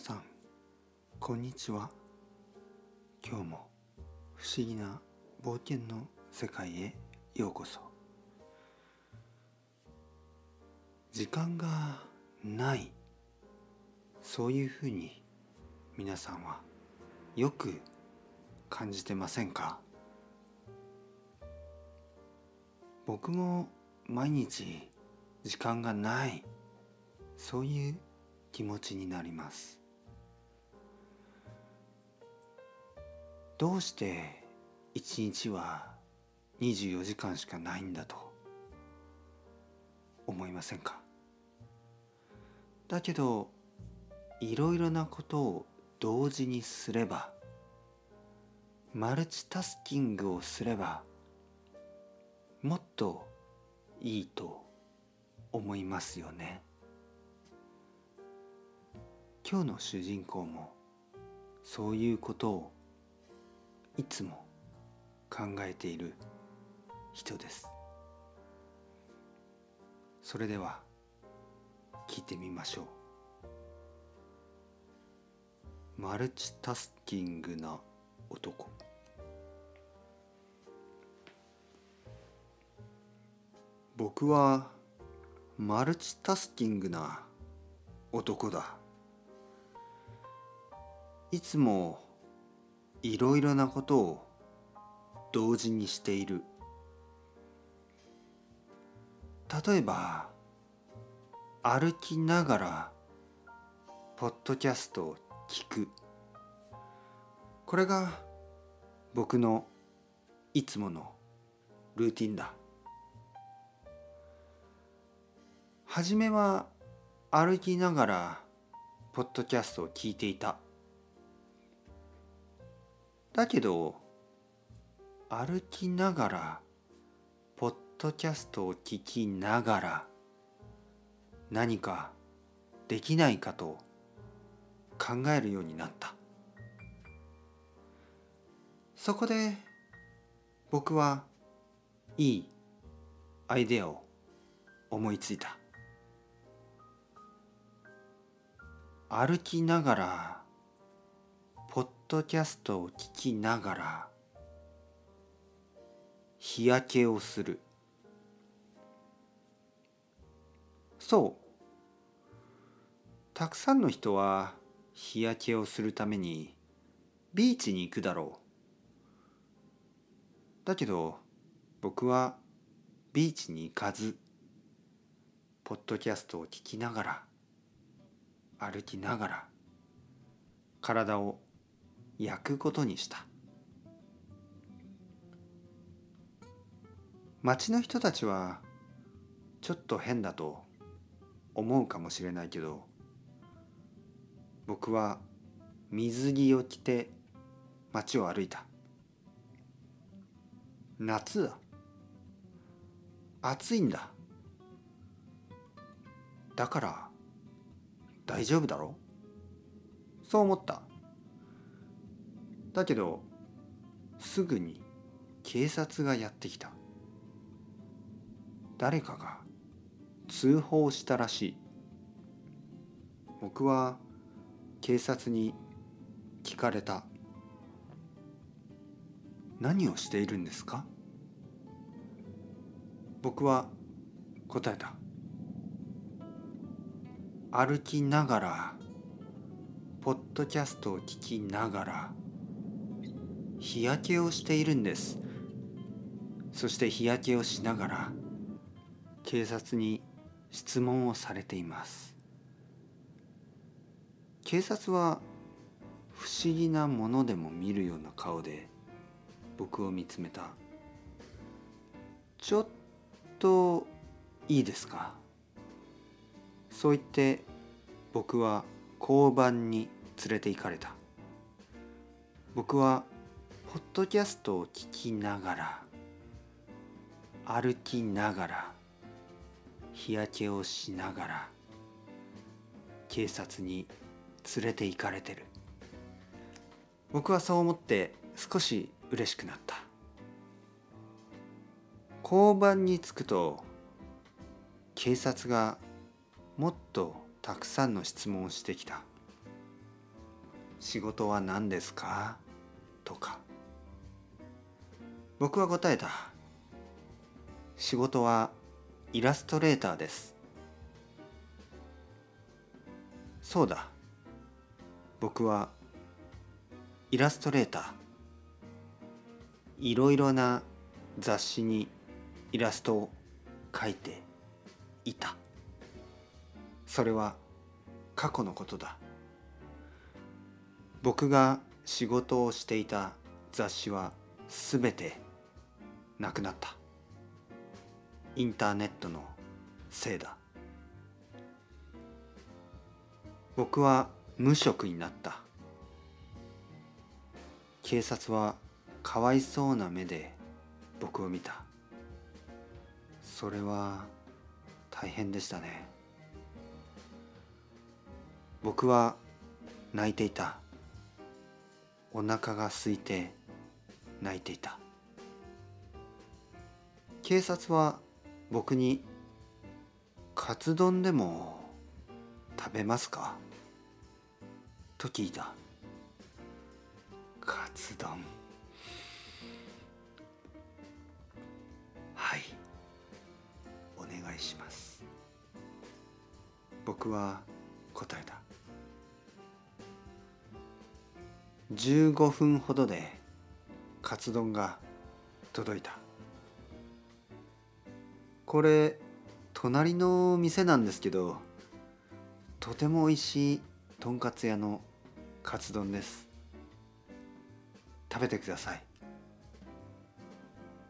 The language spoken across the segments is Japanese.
さんこんにちは。今日も不思議な冒険の世界へようこそ。時間がない。そういうふうに皆さんはよく感じてませんか？僕も毎日時間がない。そういう気持ちになります。どうして一日は24時間しかないんだと思いませんか？だけどいろいろなことを同時にすればマルチタスキングをすればもっといいと思いますよね。今日の主人公もそういうことをいつも考えている人です。それでは聞いてみましょう。マルチタスキングな男。僕はマルチタスキングな男だ。いつもいろいろなことを同時にしている。例えば歩きながらポッドキャストを聞く。これが僕のいつものルーティンだ。初めは歩きながらポッドキャストを聞いていた。だけど歩きながらポッドキャストを聞きながら何かできないかと考えるようになった。そこで僕はいいアイデアを思いついた。歩きながらドキャストを聞きながら日焼けをする。そう。たくさんの人は日焼けをするためにビーチに行くだろう。だけど僕はビーチに行かずポッドキャストを聞きながら歩きながら体を焼くことにした。町の人たちはちょっと変だと思うかもしれないけど僕は水着を着て街を歩いた。夏だ。暑いんだ。だから大丈夫だろそう思った。だけどすぐに警察がやってきた。誰かが通報したらしい。僕は警察に聞かれた。何をしているんですか？僕は答えた。歩きながらポッドキャストを聞きながら日焼けをしているんです。そして日焼けをしながら警察に質問をされています。警察は不思議なものでも見るような顔で僕を見つめた。ちょっといいですか？そう言って僕は交番に連れて行かれた。僕はポッドキャストを聞きながら歩きながら日焼けをしながら警察に連れて行かれてる。僕はそう思って少し嬉しくなった。交番に着くと警察がもっとたくさんの質問をしてきた。仕事は何ですか？とか。僕は答えた。仕事はイラストレーターです。そうだ。僕はイラストレーター。いろいろな雑誌にイラストを描いていた。それは過去のことだ。僕が仕事をしていた雑誌は全てなくなった。インターネットのせいだ。僕は無職になった。警察はかわいそうな目で僕を見た。それは大変でしたね。僕は泣いていた。お腹が空いて泣いていた。警察は僕に「カツ丼でも食べますか?」と聞いた。カツ丼。はい。お願いします。僕は答えた。15分ほどでカツ丼が届いた。これ隣の店なんですけどとても美味しいとんかつ屋のカツ丼です。食べてください。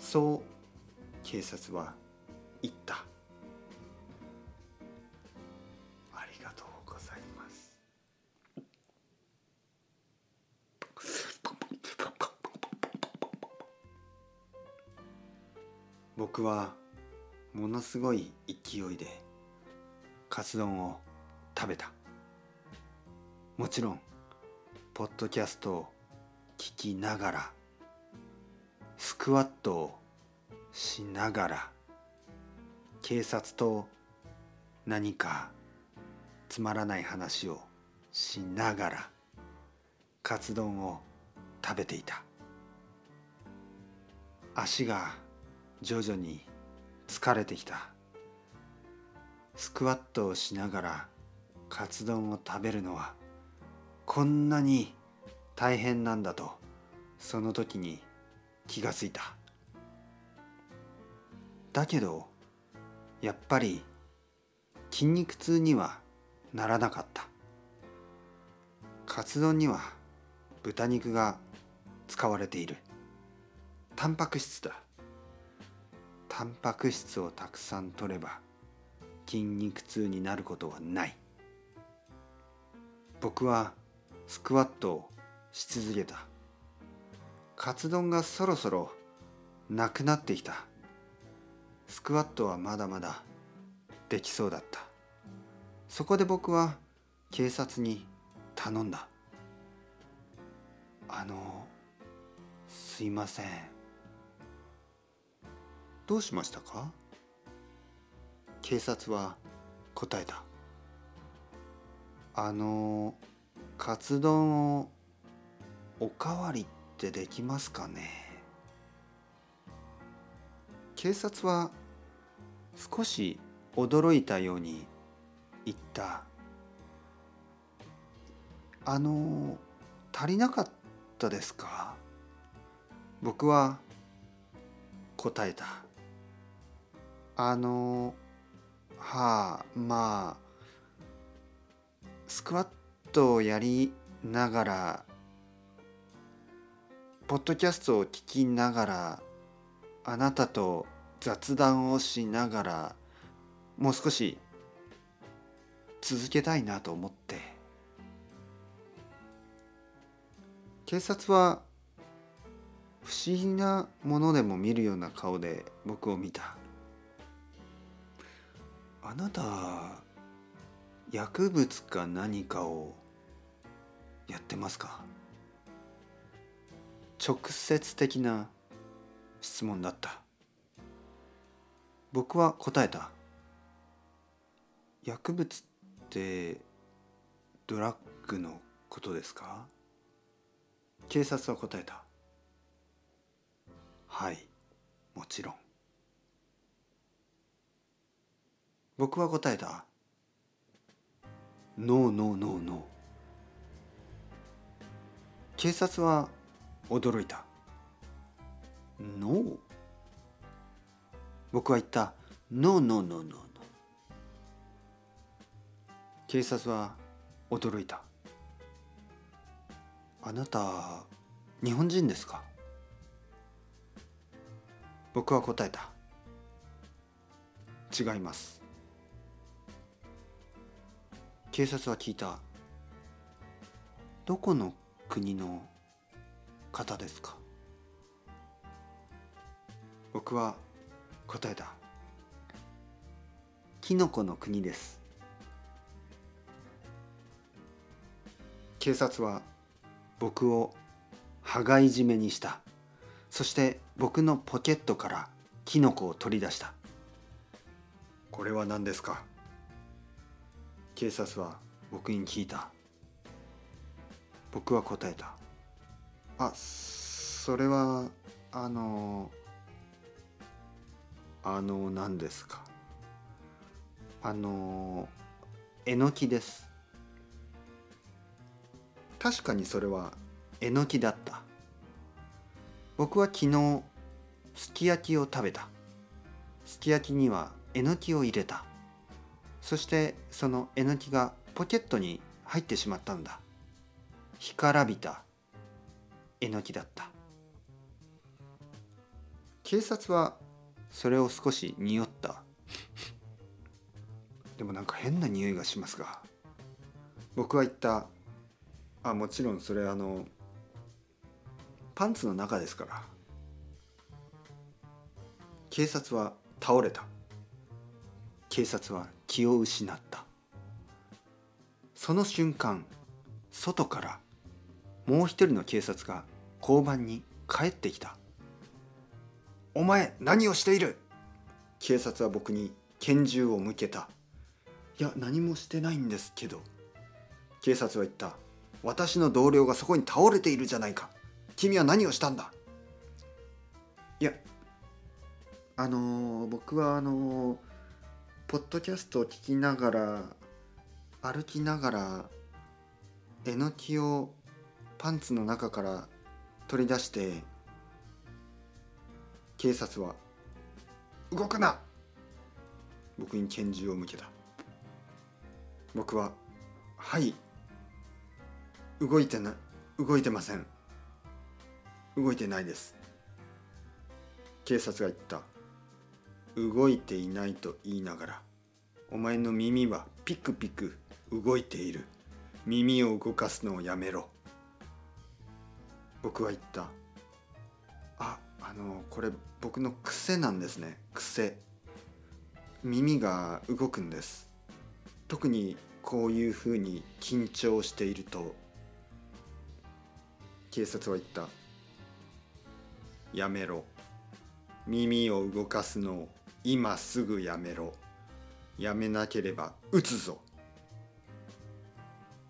そう警察は言った。ありがとうございます。僕はものすごい勢いでカツ丼を食べた。もちろんポッドキャストを聞きながらスクワットをしながら警察と何かつまらない話をしながらカツ丼を食べていた。足が徐々に疲れてきた。スクワットをしながらカツ丼を食べるのはこんなに大変なんだとその時に気がついた。だけどやっぱり筋肉痛にはならなかった。カツ丼には豚肉が使われている。タンパク質だ。タンパク質をたくさん取れば筋肉痛になることはない。僕はスクワットをし続けた。カツ丼がそろそろなくなってきた。スクワットはまだまだできそうだった。そこで僕は警察に頼んだ。あのすいません。どうしましたか？警察は答えた。あのカツ丼をおかわりってできますかね？警察は少し驚いたように言った。あの足りなかったですか？僕は答えた。あのはあまあスクワットをやりながらポッドキャストを聞きながらあなたと雑談をしながらもう少し続けたいなと思って。警察は不思議なものでも見るような顔で僕を見た。あなた薬物か何かをやってますか？直接的な質問だった。僕は答えた。薬物ってドラッグのことですか？警察は答えた。はいもちろん。僕は答えた。ノーノーノーノー警察は驚いた。ノー僕は言った。ノーノーノーノーノー警察は驚いた。あなた日本人ですか？僕は答えた。違います。警察は聞いた。どこの国の方ですか？僕は答えた。キノコの国です。警察は僕を羽交い締めにした。そして僕のポケットからキノコを取り出した。これは何ですか？警察は僕に聞いた。僕は答えた。あそれはあのあの何ですか？あのえのきです。確かにそれはえのきだった。僕は昨日すき焼きを食べた。すき焼きにはえのきを入れた。そしてそのえのきがポケットに入ってしまったんだ。干からびたえのきだった。警察はそれを少し匂った。でもなんか変な匂いがしますが。僕は言った。あもちろんそれあのパンツの中ですから。警察は倒れた。警察は気を失った。その瞬間外からもう一人の警察が交番に帰ってきた「お前何をしている!」警察は僕に拳銃を向けた「いや何もしてないんですけど」警察は言った。私の同僚がそこに倒れているじゃないか。君は何をしたんだ？いやあのー、僕はあのー、ポッドキャストを聞きながら歩きながらえのきをパンツの中から取り出して警察は「動くな!」僕に拳銃を向けた。僕は「はい。動いてな動いてません。動いてないです。警察が言った。動いていないと言いながらお前の耳はピクピク動いている。耳を動かすのをやめろ。僕は言った。ああのこれ僕の癖なんですね。癖。耳が動くんです。特にこういうふうに緊張していると警察は言った。やめろ。耳を動かすのを今すぐやめろ。やめなければ撃つぞ。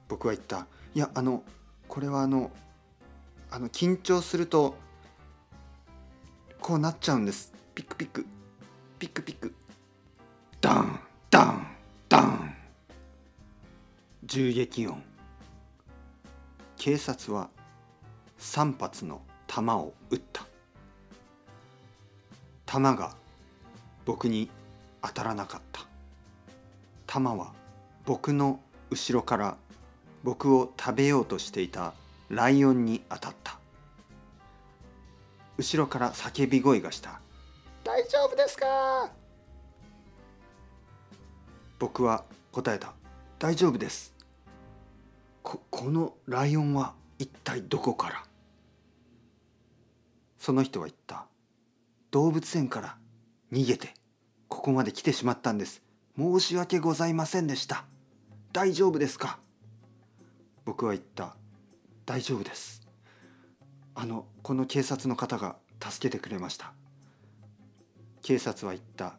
僕は言った。いやあのこれはあのあの緊張するとこうなっちゃうんです。ピクピク。ピクピク。ダンダンダン。銃撃音。警察は3発の弾を撃った。弾が僕に当たらなかった。弾は僕の後ろから僕を食べようとしていたライオンに当たった。後ろから叫び声がした「大丈夫ですか?」僕は答えた「大丈夫です」ここのライオンは一体どこから？その人は言った。動物園から逃げてここまで来てしまったんです。申し訳ございませんでした。大丈夫ですか？僕は言った。大丈夫です。あのこの警察の方が助けてくれました。警察は言った。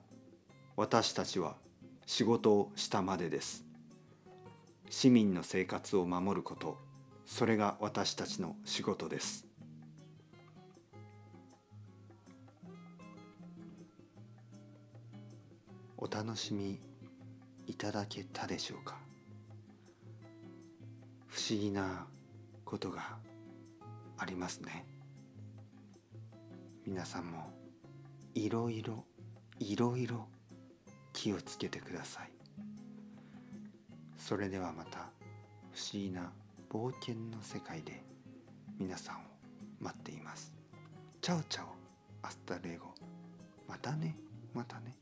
私たちは仕事をしたまでです。市民の生活を守ること。それが私たちの仕事です。お楽しみいただけたでしょうか？不思議なことがありますね。皆さんもいろいろいろいろ気をつけてください。それではまた不思議な冒険の世界で皆さんを待っています。チャオチャオアスタレゴ。またねまたね。